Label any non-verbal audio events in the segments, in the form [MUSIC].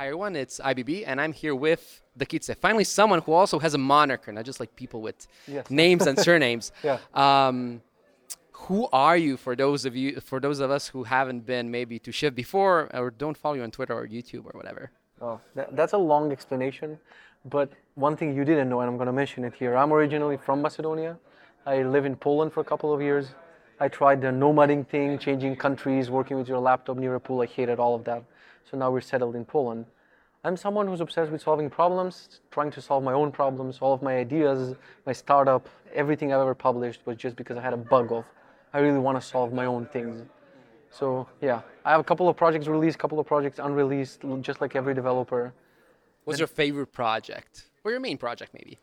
Hi everyone, it's IBB, and I'm here with Dakitse. Finally, someone who also has a moniker, not just like people with Yes. names and [LAUGHS] surnames. Yeah. Um, who are you for those of you, for those of us who haven't been maybe to Shift before or don't follow you on Twitter or YouTube or whatever? Oh, that, that's a long explanation, but one thing you didn't know, and I'm going to mention it here. I'm originally from Macedonia. I live in Poland for a couple of years. I tried the nomading thing, changing countries, working with your laptop near a pool. I hated all of that. So now we're settled in Poland. I'm someone who's obsessed with solving problems, trying to solve my own problems. All of my ideas, my startup, everything I've ever published was just because I had a bug of I really want to solve my own things. So yeah, I have a couple of projects released, couple of projects unreleased, just like every developer. What's your favorite project or your main project maybe?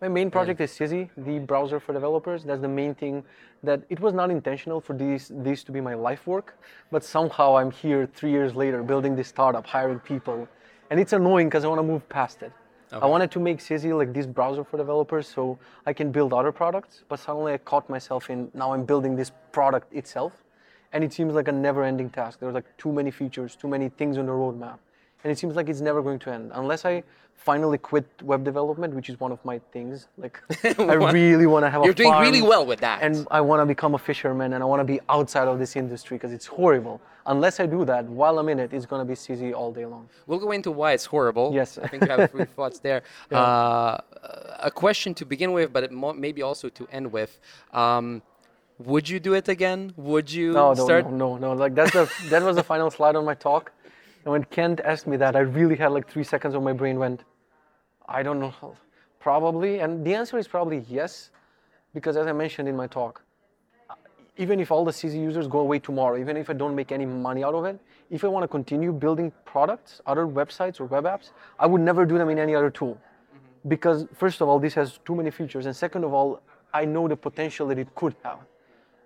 My main project is Sizzy, the browser for developers. That's the main thing. That it was not intentional for these these to be my life work, but somehow I'm here three years later building this startup, hiring people, and it's annoying because I want to move past it. I wanted to make Sizzy like this browser for developers so I can build other products, but suddenly I caught myself in now I'm building this product itself, and it seems like a never-ending task. There's like too many features, too many things on the roadmap, and it seems like it's never going to end unless I finally quit web development, which is one of my things. Like [LAUGHS] I really want to have a You're a doing farm, really well with that. and I want to become a fisherman, and I want to be outside of this industry because it's horrible. Unless I do that, while I'm in it, it's gonna be Sizzy all day long. We'll go into why it's horrible. Yes. I think you have a few [LAUGHS] thoughts there. Uh, a question to begin with, but it mo- maybe also to end with. Um, would you do it again? Would you No, no, start? no, no, no. Like that's the that was the final slide on my talk. And when Kent asked me that, I really had like three seconds on my brain went, I don't know, probably. And the answer is probably yes, because as I mentioned in my talk, even if all the Sizzy users go away tomorrow, even if I don't make any money out of it, if I want to continue building products, other websites or web apps, I would never do them in any other tool. Mm-hmm. Because first of all, this has too many features, and second of all, I know the potential that it could have.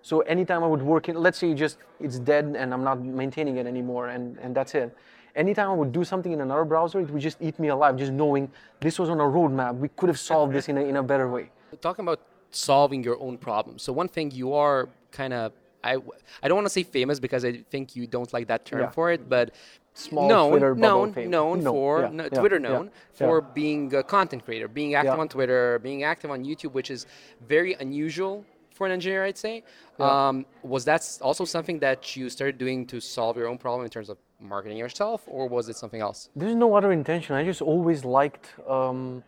So anytime I would work in, let's say just it's dead and I'm not maintaining it anymore, and, and that's it. Anytime I would do something in another browser, it would just eat me alive, just knowing this was on a roadmap. We could have solved this in a, in a better way. Talking about solving your own problems. So one thing you are kind of I, I don't want to say famous because I think you don't like that term Yeah. for it, but Small known, Twitter bubble known, fame. known No, for yeah, no, yeah, Twitter known yeah. for being a content creator, being active on Twitter, being active on YouTube, which is very unusual for an engineer, I'd say. Yeah. Um, was that also something that you started doing to solve your own problem in terms of marketing yourself, or was it something else? There's no other intention. I just always liked, um,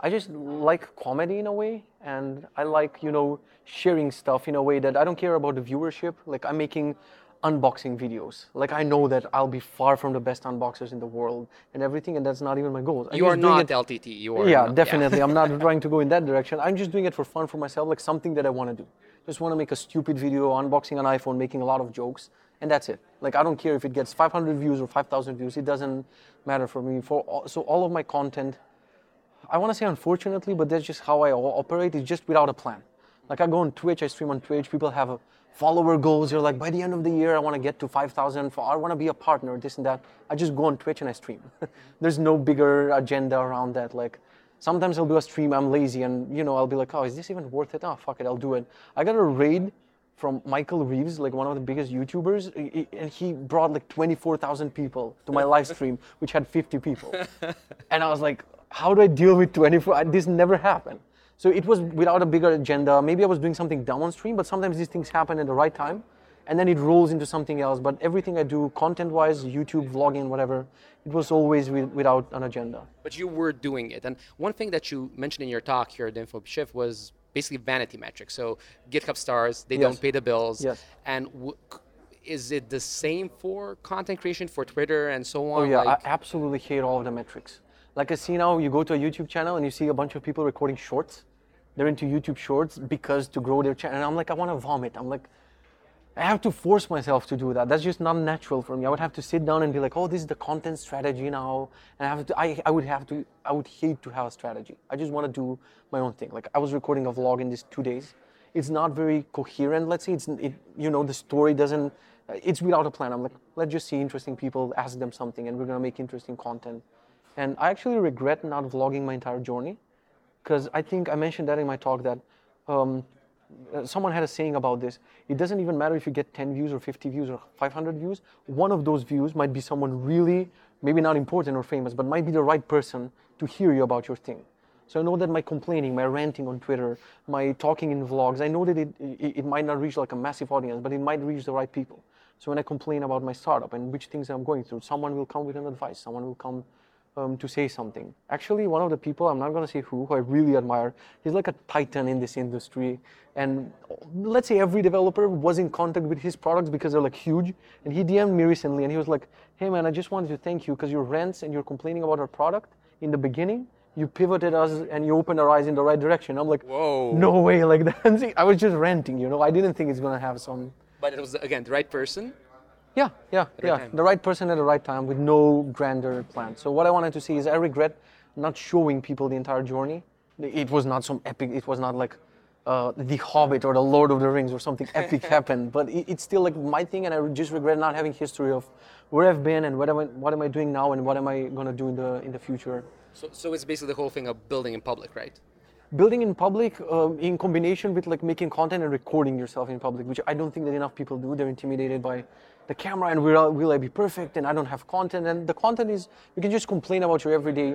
I just like comedy in a way, and I like, you know, sharing stuff in a way that I don't care about the viewership. Like I'm making unboxing videos. Like I know that I'll be far from the best unboxers in the world and everything, and that's not even my goal. I'm You are not it- LTT. You are yeah, not- definitely. I'm not [LAUGHS] trying to go in that direction. I'm just doing it for fun for myself, like something that I want to do. Just want to make a stupid video unboxing an iPhone, making a lot of jokes, and that's it. Like I don't care if it gets 500 views or 5,000 views. It doesn't matter for me. For all, so all of my content, I want to say unfortunately, but that's just how I operate. It's just without a plan. Like I go on Twitch, I stream on Twitch. People have a follower goals. You're like, by the end of the year, I want to get to 5,000. I want to be a partner, this and that. I just go on Twitch and I stream. [LAUGHS] There's no bigger agenda around that. Like sometimes I'll do a stream, I'm lazy, and you know I'll be like, oh, is this even worth it? Oh, fuck it, I'll do it. I got a raid from Michael Reeves, like one of the biggest YouTubers, and he brought like 24,000 people to my live stream, which had 50 people. [LAUGHS] and I was like, how do I deal with 24? This never happened. So it was without a bigger agenda. Maybe I was doing something downstream, but sometimes these things happen at the right time, and then it rolls into something else. But everything I do, content-wise, YouTube, vlogging, whatever, it was always with, without an agenda. but you were doing it. And one thing that you mentioned in your talk here at Info Shift was basically vanity metrics. So GitHub stars, they Yes. don't pay the bills. Yes. And w- is it the same for content creation for Twitter and so on? Oh yeah, Like, I absolutely hate all of the metrics. Like I see now, you go to a YouTube channel and you see a bunch of people recording shorts. They're into YouTube Shorts because to grow their channel. And I'm like, I want to vomit. I'm like, I have to force myself to do that. That's just not natural for me. I would have to sit down and be like, oh, this is the content strategy now, and I have to. I, I would have to. I would hate to have a strategy. I just want to do my own thing. Like I was recording a vlog in these two days. It's not very coherent. Let's say it's it. You know, the story doesn't. It's without a plan. I'm like, let's just see interesting people, ask them something, and we're gonna make interesting content. And I actually regret not vlogging my entire journey because I think I mentioned that in my talk that um, someone had a saying about this. It doesn't even matter if you get 10 views or 50 views or 500 views. One of those views might be someone really, maybe not important or famous, but might be the right person to hear you about your thing. So I know that my complaining, my ranting on Twitter, my talking in vlogs, I know that it, it, it might not reach like a massive audience, but it might reach the right people. So when I complain about my startup and which things I'm going through, someone will come with an advice, someone will come um, to say something. Actually, one of the people, I'm not going to say who, who I really admire, he's like a titan in this industry. And let's say every developer was in contact with his products because they're like huge. And he DM'd me recently and he was like, hey man, I just wanted to thank you because your rants and you're complaining about our product in the beginning, you pivoted us and you opened our eyes in the right direction. I'm like, Whoa. no way, [LAUGHS] like [LAUGHS] that. I was just ranting, you know. I didn't think it's gonna have some. But it was again the right person. Yeah, yeah, yeah. time. The right person at the right time with no grander plan. So what I wanted to see is I regret not showing people the entire journey. It was not some epic. It was not like uh, the Hobbit or the Lord of the Rings or something [LAUGHS] epic happened. But it, it's still like my thing, and I just regret not having history of where I've been and what am I, what am I doing now and what am I gonna do in the in the future. So, so it's basically the whole thing of building in public, right? building in public um, in combination with like making content and recording yourself in public which i don't think that enough people do they're intimidated by the camera and will, will i be perfect and i don't have content? And the content is you can just complain about your everyday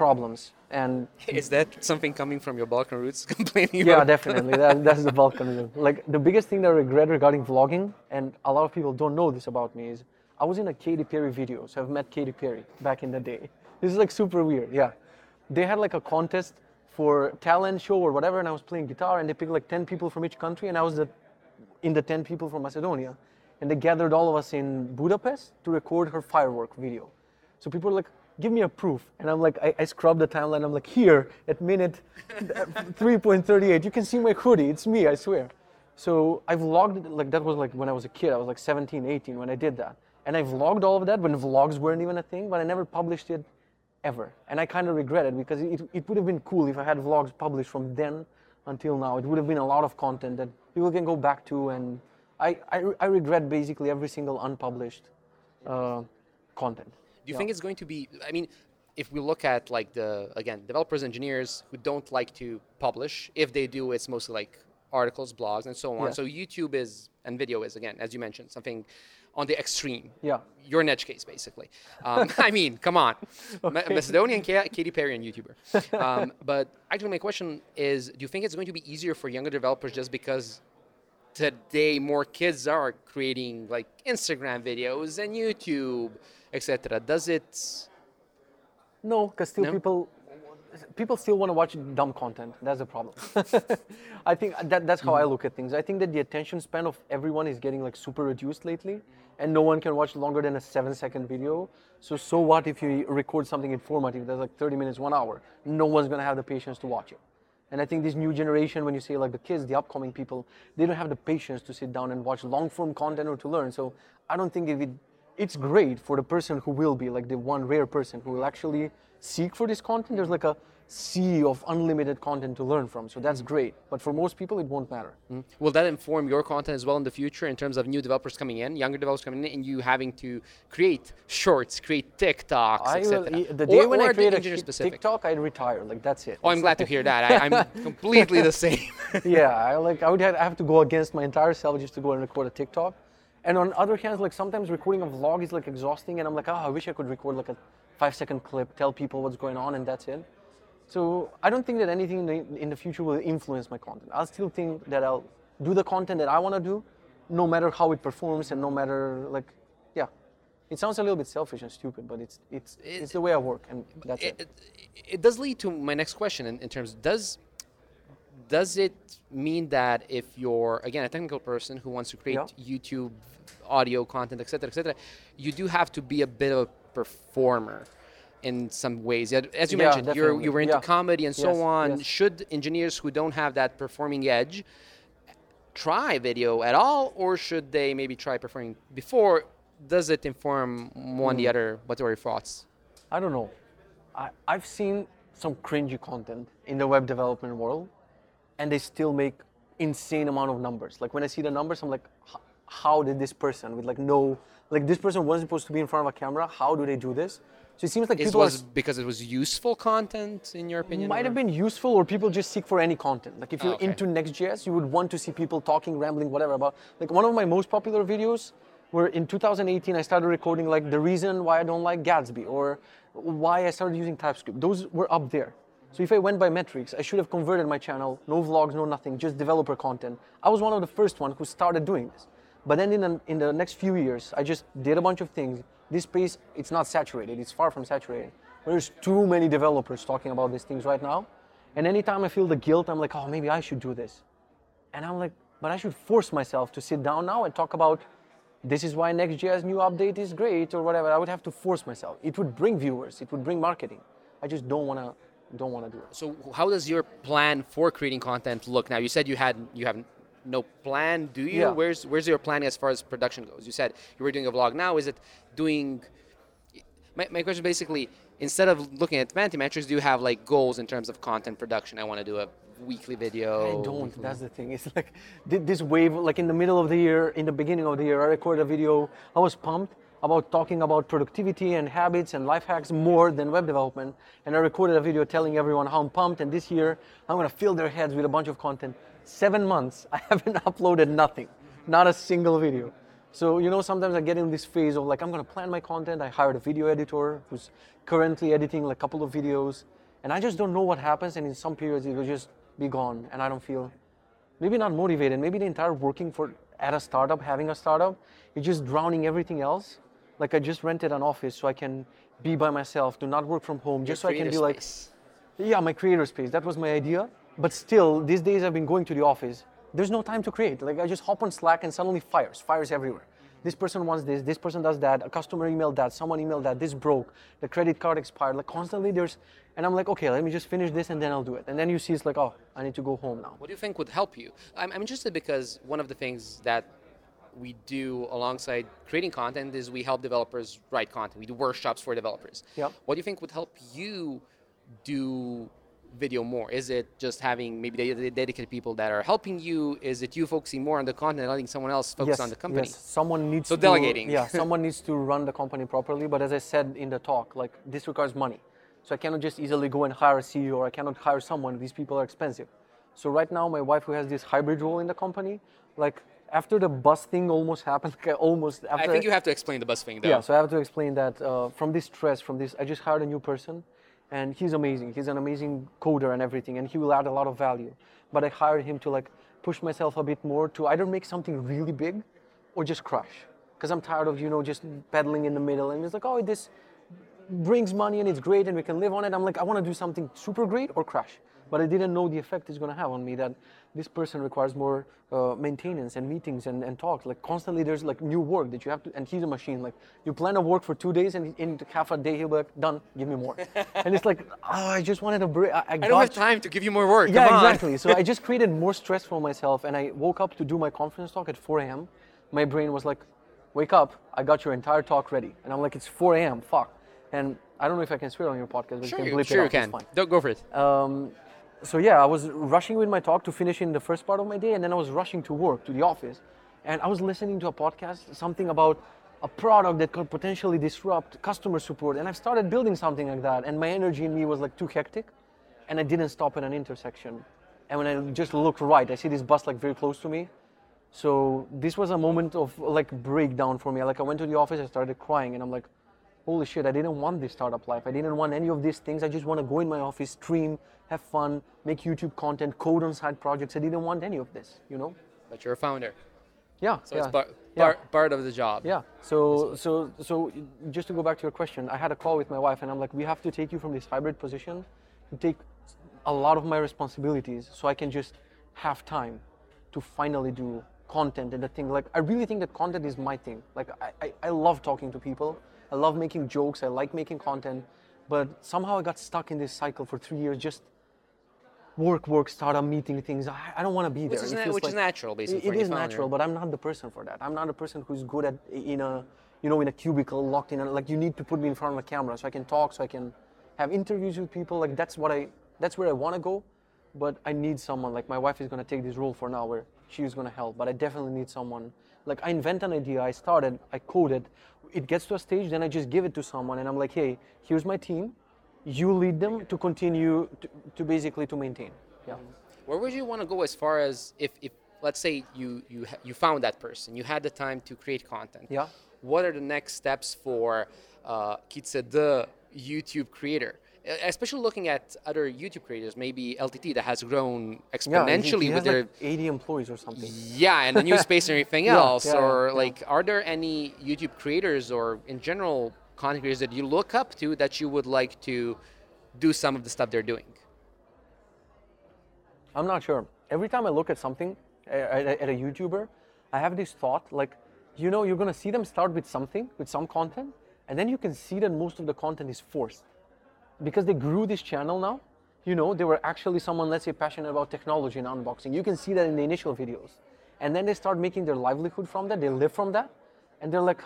problems and [LAUGHS] Is that something coming from your Balkan roots, [LAUGHS] complaining yeah definitely. That, [LAUGHS] that's the balkanism like the biggest thing that i regret regarding vlogging and a lot of people don't know this about me is i was in a Katy perry video. So i've met Katy perry back in the day. This is like super weird. Yeah. They had like a contest for talent show or whatever and i was playing guitar and they picked like 10 people from each country and i was the in the 10 people from macedonia and they gathered all of us in budapest to record her firework video so people were like give me a proof and i'm like i, I scrubbed the timeline i'm like here at minute [LAUGHS] 3.38 you can see my hoodie it's me i swear so i vlogged like that was like when i was a kid i was like 17 18 when i did that and i vlogged all of that when vlogs weren't even a thing but i never published it ever. And I kind of regret it because it, it would have been cool if I had vlogs published from then until now. It would have been a lot of content that people can go back to. And I, I, I regret basically every single unpublished uh, content. Do you think it's going to be? I mean, if we look at like the again developers, engineers who don't like to publish, if they do, it's mostly like articles, blogs, and so on. Yeah. So YouTube is and video is again, as you mentioned, something on the extreme. Yeah. You're an edge case, basically. Um, [LAUGHS] I mean, come on, [LAUGHS] Ma- Macedonian Ka- Katy Perry and YouTuber. [LAUGHS] Um, but actually, my question is: Do you think it's going to be easier for younger developers just because today more kids are creating like Instagram videos and YouTube, etc. Does it? No, because still No? people people still want to watch dumb content. That's the problem. [LAUGHS] I think that, that's how I mm-hmm. look at things. I think that the attention span of everyone is getting like super reduced lately, and no one can watch longer than a seven second video. So so what if you record something informative that's like 30 minutes, one hour? No one's gonna have the patience to watch it. And I think this new generation, when you say like the kids, the upcoming people, they don't have the patience to sit down and watch long form content or to learn. So I don't think it, it's great for the person who will be like the one rare person who will actually seek for this content. There's like a sea of unlimited content to learn from. So that's great. But for most people, it won't matter. Hmm. Will that inform your content as well in the future in terms of new developers coming in, younger developers coming in, and you having to create shorts, create TikToks, etc. the day Or- when or I create a specific? TikTok, I'd retire. Like that's it. Oh, I'm glad to hear that. I, I'm [LAUGHS] completely the same. [LAUGHS] yeah, I like I would have, I have to go against my entire self just to go and record a TikTok. And on other hands, like sometimes recording a vlog is like exhausting, and I'm like, oh, I wish I could record like a five second clip, tell people what's going on, and that's it. So I don't think that anything in the, in the future will influence my content. I'll still think that I'll do the content that I want to do, no matter how it performs, and no matter like, yeah. It sounds a little bit selfish and stupid, but it's it's it's the way I work, and that's it. it, it, it does lead to my next question in, in terms does does it mean that if you're again a technical person who wants to create YouTube audio content, etc., etc., you do have to be a bit of a performer in some ways. As you Yeah, mentioned, you're, you were into Yeah. comedy and so Yes, on. yes. Should engineers who don't have that performing edge try video at all, or should they maybe try performing before? Does it inform one Hmm. the other? What are your thoughts? I don't know. I, I've seen some cringy content in the web development world, and they still make insane amount of numbers. Like when I see the numbers, I'm like, how did this person with like no Like this person wasn't supposed to be in front of a camera. How do they do this? So it seems like Is people was are, because it was useful content in your opinion? It might or- have been useful, or people just seek for any content. Like if you're Oh, okay. into Next.js, you would want to see people talking, rambling, whatever about. Like one of my most popular videos were in 2018. I started recording like the reason why I don't like Gatsby or why I started using TypeScript. Those were up there. So if I went by metrics, I should have converted my channel. No vlogs, no nothing, just developer content. I was one of the first one who started doing this. But then in the, in the next few years, I just did a bunch of things. This space, it's not saturated. It's far from saturated. There's too many developers talking about these things right now. And anytime I feel the guilt, I'm like, oh, maybe I should do this. And I'm like, but I should force myself to sit down now and talk about this is why Next.js new update is great or whatever. I would have to force myself. It would bring viewers. It would bring marketing. I just don't wanna don't wanna do it. So how does your plan for creating content look now? You said you had you have no plan, do you? Yeah. Where's where's your plan as far as production goes? You said you were doing a vlog. Now is it doing? My, my question basically, instead of looking at vanity metrics, do you have like goals in terms of content production? I want to do a weekly video. I don't. That's the thing. It's like this wave, like in the middle of the year, in the beginning of the year, I recorded a video. I was pumped about talking about productivity and habits and life hacks more than web development. And I recorded a video telling everyone how I'm pumped. And this year, I'm going to fill their heads with a bunch of content. Seven months, I [LAUGHS] haven't uploaded nothing, not a single video. So, you know, sometimes I get in this phase of like, I'm to plan my content. I hired a video editor who's currently editing like a couple of videos. And I just don't know what happens. And in some periods, it will just be gone. And I don't feel maybe not motivated. Maybe the entire working for at a startup, having a startup, is just drowning everything else. Like I just rented an office so I can be by myself, do not work from home, just so I can be Creative like, yeah, my creator space. That was my idea. But still, these days I've been going to the office. There's no time to create. Like I just hop on Slack and suddenly fires, fires everywhere. This person wants this, this person does that, a customer emailed that, someone emailed that, this broke, the credit card expired. Like constantly there's, and I'm like, okay, let me just finish this and then I'll do it. And then you see it's like, oh, I need to go home now. What do you think would help you? I'm, I'm interested because one of the things that we do alongside creating content is we help developers write content. We do workshops for developers. Yep. What do you think would help you do video more? Is it just having maybe de- de- dedicated people that are helping you? Is it you focusing more on the content and letting someone else focus yes, on the company? Yes, someone needs So to delegating. Yeah, [LAUGHS] someone needs to run the company properly. But as I said in the talk, like this requires money. So I cannot just easily go and hire a CEO or I cannot hire someone. These people are expensive. So right now, my wife, who has this hybrid role in the company, like after the bus thing almost happened, [LAUGHS] like I almost I think you have to explain the bus thing though. yeah, so I have to explain that uh, from this stress, from this, I just hired a new person, and he's amazing. He's an amazing coder and everything, and he will add a lot of value. But I hired him to like push myself a bit more to either make something really big, or just crush. Because I'm tired of you know just peddling in the middle, and it's like, oh, this brings money and it's great, and we can live on it. I'm like, I want to do something super great or crash. But I didn't know the effect it's going to have on me. That this person requires more uh, maintenance and meetings and, and talks. Like constantly, there's like new work that you have to. And he's a machine. Like you plan a work for two days, and in half a day he'll be like, done. Give me more. [LAUGHS] and it's like, oh, I just wanted a break. I, I, I don't have time to give you more work. yeah, Come on. exactly. So I [LAUGHS] just created more stress for myself, and I woke up to do my conference talk at 4 a.m. My brain was like, "Wake up! I got your entire talk ready." And I'm like, "It's 4 a.m. Fuck." And I don't know if I can swear on your podcast, but Sure, you can bleep sure it you can. Don't go for it. Um, so yeah, I was rushing with my talk to finish in the first part of my day, and then I was rushing to work to the office, and I was listening to a podcast, something about a product that could potentially disrupt customer support, and I've started building something like that, and my energy in me was like too hectic, and I didn't stop at an intersection, and when I just looked right, I see this bus like very close to me, so this was a moment of like breakdown for me. Like I went to the office, I started crying, and I'm like, holy shit, I didn't want this startup life. I didn't want any of these things. I just want to go in my office, stream, have fun, make YouTube content, code on side projects. I didn't want any of this, you know? But you're a founder, Yeah. so yeah. it's part, Yeah. part, part of the job. Yeah. So so so just to go back to your question, I had a call with my wife and I'm like, we have to take you from this hybrid position to take a lot of my responsibilities so I can just have time to finally do content and the thing. Like I really think that content is my thing. Like I, I, I love talking to people. I love making jokes. I like making content. But somehow I got stuck in this cycle for three years, just work, work, startup, meeting things. I, I don't want to be Which there. is It na- which is natural, basically, It- for it any is natural, but I'm not the person for that. I'm not a person who's good at in a you know in a cubicle locked in. Like you need to put me in front of a camera so I can talk, so I can have interviews with people. Like that's what I that's where I want to go. But I need someone like my wife is going to take this role for now, where she's going to help. But I definitely need someone Like I invent an idea, I started, I code it, it gets to a stage, then I just give it to someone, and I'm like, hey, here's my team, you lead them to continue to, to basically to maintain. Yeah. Where would you want to go as far as if, if let's say you you you found that person, you had the time to create content. Yeah. What are the next steps for uh, the YouTube creator? E- Especially looking at other YouTube creators, maybe LTT that has grown Yeah, exponentially he with their like 80 employees or something. yeah, and the new space and [LAUGHS] everything Yeah, else. yeah, yeah, or yeah. like, are there any YouTube creators or in general content creators that you look up to that you would like to do some of the stuff they're doing? I'm not sure. Every time I look at something at, at- at a YouTuber, I have this thought like, you know, you're gonna see them start with something, with some content, and then you can see that most of the content is forced. Because they grew this channel now, you know, they were actually someone, let's say, passionate about technology and unboxing. You can see that in the initial videos. And then they start making their livelihood from that, they live from that, and they're like,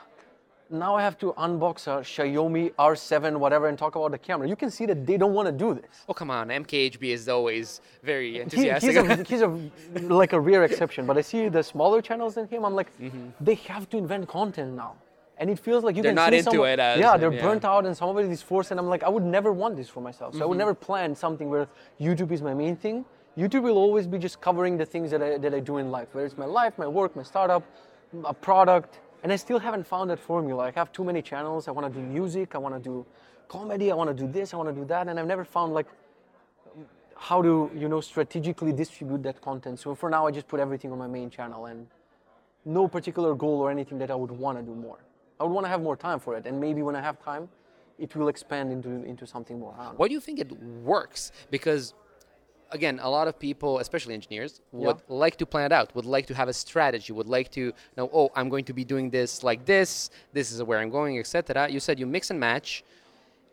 now I have to unbox a Xiaomi R7, whatever, and talk about the camera. You can see that they don't want to do this. Oh come on, MKBHD is always very He- enthusiastic. he's, a, [LAUGHS] he's a like a rare exception, but I see the smaller channels than him. I'm like, mm-hmm. they have to invent content now, and it feels like you Mm-hmm. They're can not see into someone- it as yeah, they're yeah. burnt out, and some of it is forced. And I'm like, I would never want this for myself. So I would Mm-hmm. never plan something where YouTube is my main thing. YouTube will always be just covering the things that I that I do in life, whether it's my life, my work, my startup, a product. And I still haven't found that formula. I have too many channels. I want to do music. I want to do comedy. I want to do this. I want to do that. And I've never found like how to you know strategically distribute that content. So for now, I just put everything on my main channel and no particular goal or anything that I would want to do more. I would want to have more time for it, and maybe when I have time, it will expand into into something more. I don't know. Why do you think it works? Because again, a lot of people, especially engineers, would like to plan it out, would like to have a strategy, would like to know, oh, I'm going to be doing this like this, this is where I'm going, etc. You said you mix and match,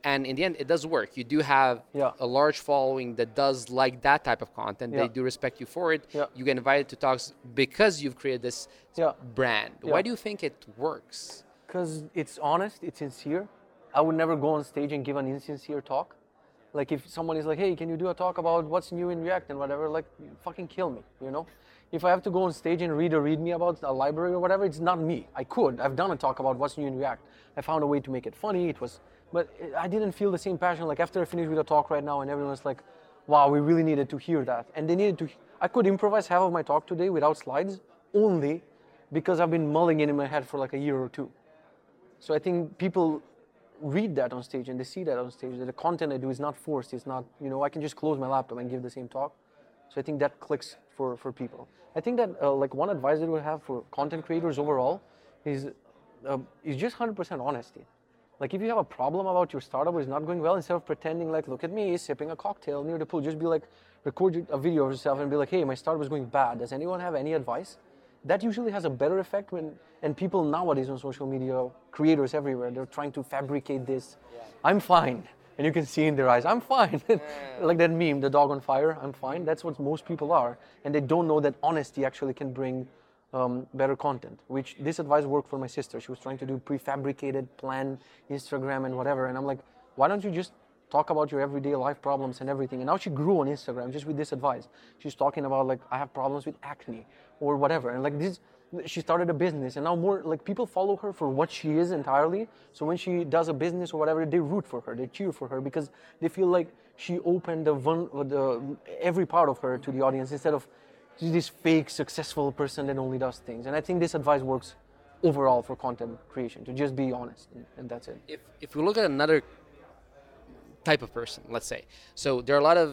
and in the end, it does work. You do have Yeah. a large following that does like that type of content. They do respect you for it. Yeah. You get invited to talks because you've created this Yeah. brand. Yeah. Why do you think it works? Because it's honest, it's sincere. I would never go on stage and give an insincere talk. Like if someone is like, "Hey, can you do a talk about what's new in React and whatever?" Like, fucking kill me, you know. If I have to go on stage and read a readme about a library or whatever, it's not me. I could. I've done a talk about what's new in React. I found a way to make it funny. It was, but I didn't feel the same passion. Like after I finished with a talk right now, and everyone's like, "Wow, we really needed to hear that," and they needed to. I could improvise half of my talk today without slides, only because I've been mulling it in my head for like a year or two. So I think people read that on stage and they see that on stage that the content I do is not forced. It's not, you know, I can just close my laptop and give the same talk. So I think that clicks for, for people. I think that uh, like one advice that we have for content creators overall is uh, is just 100% honesty. Like if you have a problem about your startup or it's not going well, instead of pretending like, look at me sipping a cocktail near the pool, just be like, record a video of yourself and be like, hey, my startup is going bad. Does anyone have any advice? That usually has a better effect when, and people nowadays on social media, creators everywhere, they're trying to fabricate this. I'm fine. And you can see in their eyes, I'm fine. [LAUGHS] like that meme, the dog on fire, I'm fine. That's what most people are. And they don't know that honesty actually can bring um, better content, which this advice worked for my sister. She was trying to do prefabricated plan, Instagram and whatever. And I'm like, why don't you just talk about your everyday life problems and everything? And now she grew on Instagram just with this advice. She's talking about like, I have problems with acne or whatever. And like this, she started a business and now more like people follow her for what she is entirely. So when she does a business or whatever, they root for her, they cheer for her because they feel like she opened the, the every part of her to the audience instead of this fake successful person that only does things. And I think this advice works overall for content creation to just be honest and, and that's it. if if we look at another type of person, let's say, so there are a lot of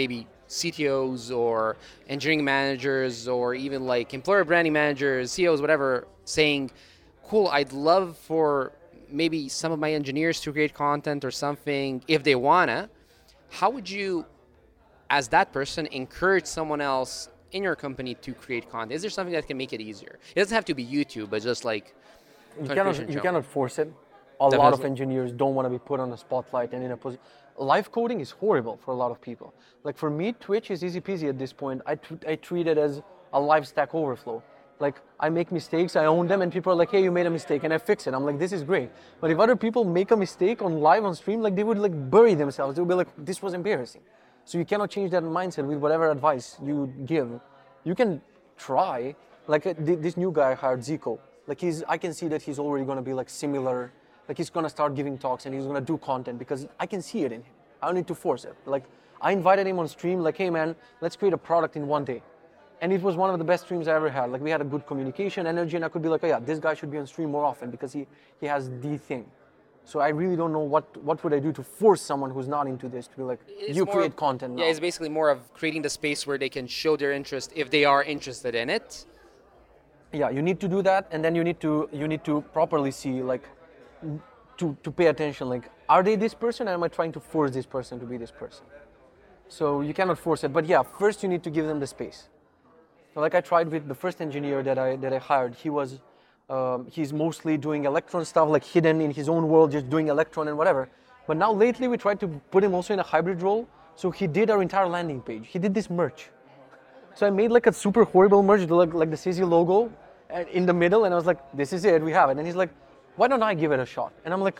maybe CTOs or engineering managers or even like employer branding managers, CEOs, whatever, saying, "Cool, I'd love for maybe some of my engineers to create content or something if they wanna." How would you, as that person, encourage someone else in your company to create content? Is there something that can make it easier? It doesn't have to be YouTube, but just like You cannot, you cannot force it. A lot of engineers don't want to be put on the spotlight and in a position. Live coding is horrible for a lot of people. Like for me, Twitch is easy peasy at this point. I, treat it as a live stack overflow. Like I make mistakes, I own them, and people are like, "Hey, you made a mistake," and I fix it. I'm like, "This is great." But if other people make a mistake on live on stream, like they would like bury themselves. They would be like, "This was embarrassing." So you cannot change that mindset with whatever advice you give. You can try, Like uh, this new guy I hired Zico. Like he's, I can see that he's already gonna be like similar. Like he's gonna start giving talks and he's gonna do content because I can see it in him. I don't need to force it. Like I invited him on stream. Like, hey man, let's create a product in one day. And it was one of the best streams I ever had. Like we had a good communication, energy, and I could be like, oh yeah, this guy should be on stream more often because he, he has the thing. So I really don't know what what would I do to force someone who's not into this to be like, It's you create of- content. Yeah, it's basically more of creating the space where they can show their interest if they are interested in it. yeah you need to do that and then you need to you need to properly see like to, to pay attention like are they this person am i trying to force this person to be this person? So you cannot force it but yeah first you need to give them the space. So like i tried with the first engineer that i that i hired. He was um, he's mostly doing electron stuff like hidden in his own world just doing electron and whatever. But now lately we tried to put him also in a hybrid role. So he did our entire landing page. He did this merch. So I made like a super horrible merge, like, like the Sizzy logo uh, in the middle, and I was like, this is it, we have it. And he's like, why don't I give it a shot? And I'm like,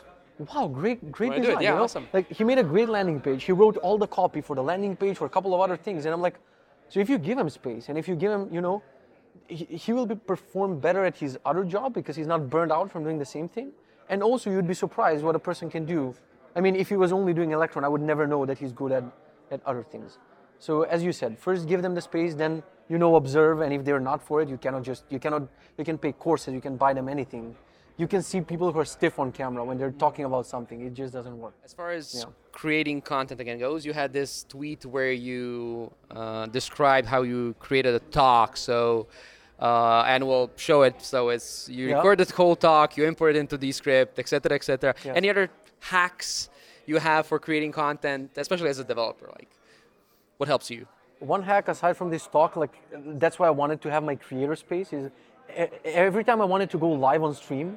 wow, great, great Why do it? design. Yeah, you know? awesome. Like he made a great landing page. He wrote all the copy for the landing page for a couple of other things, and I'm like, so if you give him space and if you give him, you know, he, he will be perform better at his other job because he's not burned out from doing the same thing. And also, you'd be surprised what a person can do. I mean, if he was only doing electron, I would never know that he's good at, at other things. So as you said, first give them the space, then you know observe, and if they're not for it, you cannot just you cannot you can pay courses, you can buy them anything. You can see people who are stiff on camera when they're talking about something. It just doesn't work. As far as Yeah. creating content again goes, you had this tweet where you uh, described how you created a talk. So, uh, and we'll show it. So it's you Yeah. record the whole talk, you import it into Descript, etc., etc. Yes. Any other hacks you have for creating content, especially as a developer? Like, what helps you? one hack aside from this talk like that's why i wanted to have my creator space is every time i wanted to go live on stream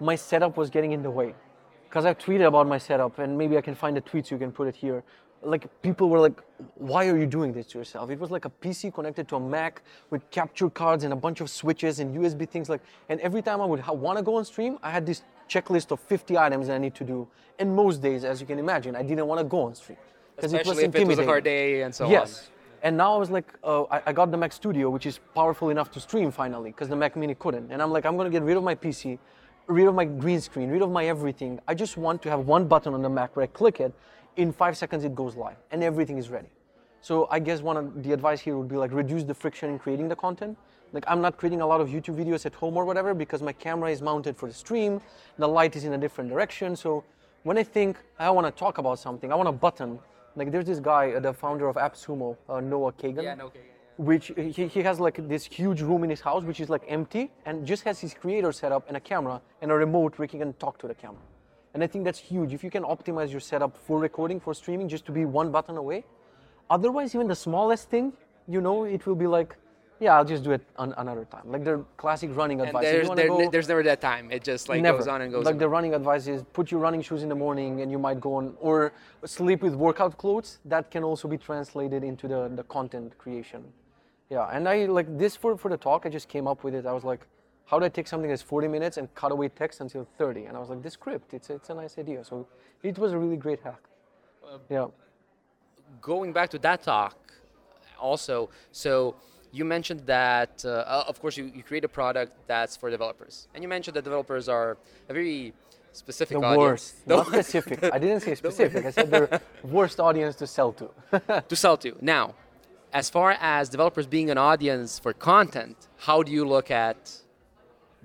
my setup was getting in the way because i've tweeted about my setup and maybe i can find the tweets you can put it here like people were like why are you doing this to yourself it was like a pc connected to a mac with capture cards and a bunch of switches and usb things like and every time i would ha- want to go on stream i had this checklist of 50 items that i need to do and most days as you can imagine i didn't want to go on stream because it was Especially if it was a hard day and so on. yes. And now I was like, uh, I, I got the Mac Studio, which is powerful enough to stream finally, because the Mac Mini couldn't. And I'm like, I'm gonna get rid of my PC, rid of my green screen, rid of my everything. I just want to have one button on the Mac where I click it, in five seconds it goes live, and everything is ready. So I guess one of the advice here would be like reduce the friction in creating the content. Like I'm not creating a lot of YouTube videos at home or whatever because my camera is mounted for the stream, the light is in a different direction. So when I think I want to talk about something, I want a button. Like there's this guy, uh, the founder of AppSumo, uh, Noah Kagan Yeah, okay. Which uh, he, he has like this huge room in his house which is like empty and just has his creator setup and a camera and a remote where he can talk to the camera. And i think that's huge. If you can optimize your setup for recording for streaming just to be one button away. Otherwise even the smallest thing you know it will be like yeah i'll just do it an, another time. Like the classic running And advice. There's, there, go- there's never that time. It just like Never. goes on and goes like on. the running advice is put your running shoes in the morning and you might go on or sleep with workout clothes. That can also be translated into the, the content creation yeah and i like this for, for the talk i just came up with it. I was like how do i take something that's 40 minutes and cut away text until 30 and i was like Descript it's, it's a nice idea. So it was a really great hack. Yeah. going back to that talk also so you mentioned that uh, uh, of course you, you create a product that's for developers. And you mentioned that developers are a very specific the audience. worst. Not [LAUGHS] specific. I didn't say specific. I said the [LAUGHS] worst audience to sell to. [LAUGHS] To sell to. Now as far as developers being an audience for content how do you look at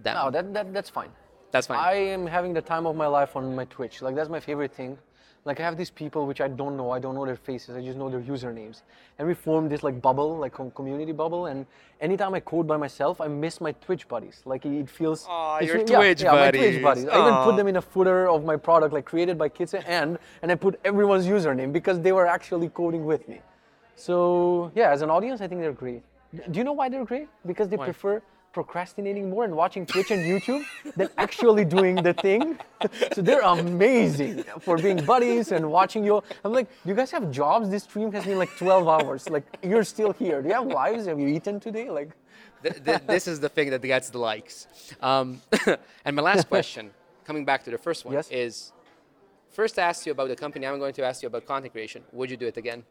them no that, that that's fine that's fine I am having the time of my life on my Twitch. Like that's my favorite thing. Like I have these people which I don't know. I don't know their faces. I just know their usernames. And we formed this like bubble, like community bubble. And anytime I code by myself, I miss my Twitch buddies. Like it feels. Aw, it's your re- yeah, Twitch yeah, my Twitch buddies. buddies. I even put them in a footer of my product, like created by Kids and and I put everyone's username because they were actually coding with me. So yeah, as an audience, I think they're great. Do you know why they're great? Because they Why? prefer procrastinating more and watching Twitch and YouTube than actually doing the thing. so they're amazing for being buddies and watching you. I'm like, do you guys have jobs? This stream has been like 12 hours. Like you're still here. Do you have wives? Have you eaten today? Like, Th- th- this is the thing that gets the likes um, [LAUGHS] and my last question coming back to the first one Yes. is first I asked you about the company i'm going to ask you about content creation would you do it again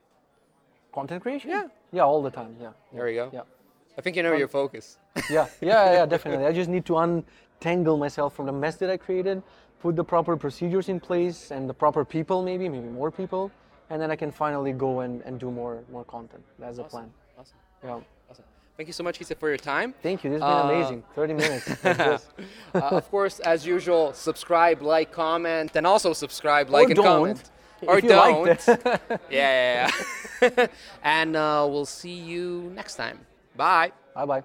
content creation? Yeah. Yeah, all the time. Yeah. There we go. Yeah. I think you know your focus. Yeah, yeah, yeah, definitely. I just need to untangle myself from the mess that I created, put the proper procedures in place and the proper people, maybe, maybe more people, and then I can finally go and, and do more more content. That's the plan. Awesome. Yeah. Awesome. Thank you so much, Kitze, for your time. Thank you. This has been Uh, amazing. 30 minutes. [LAUGHS] Uh, of course, as usual, subscribe, like, comment, and also subscribe, like, and don't, comment. Or don't. [LAUGHS] yeah, yeah, yeah. [LAUGHS] and uh, we'll see you next time. Bye. bye bye.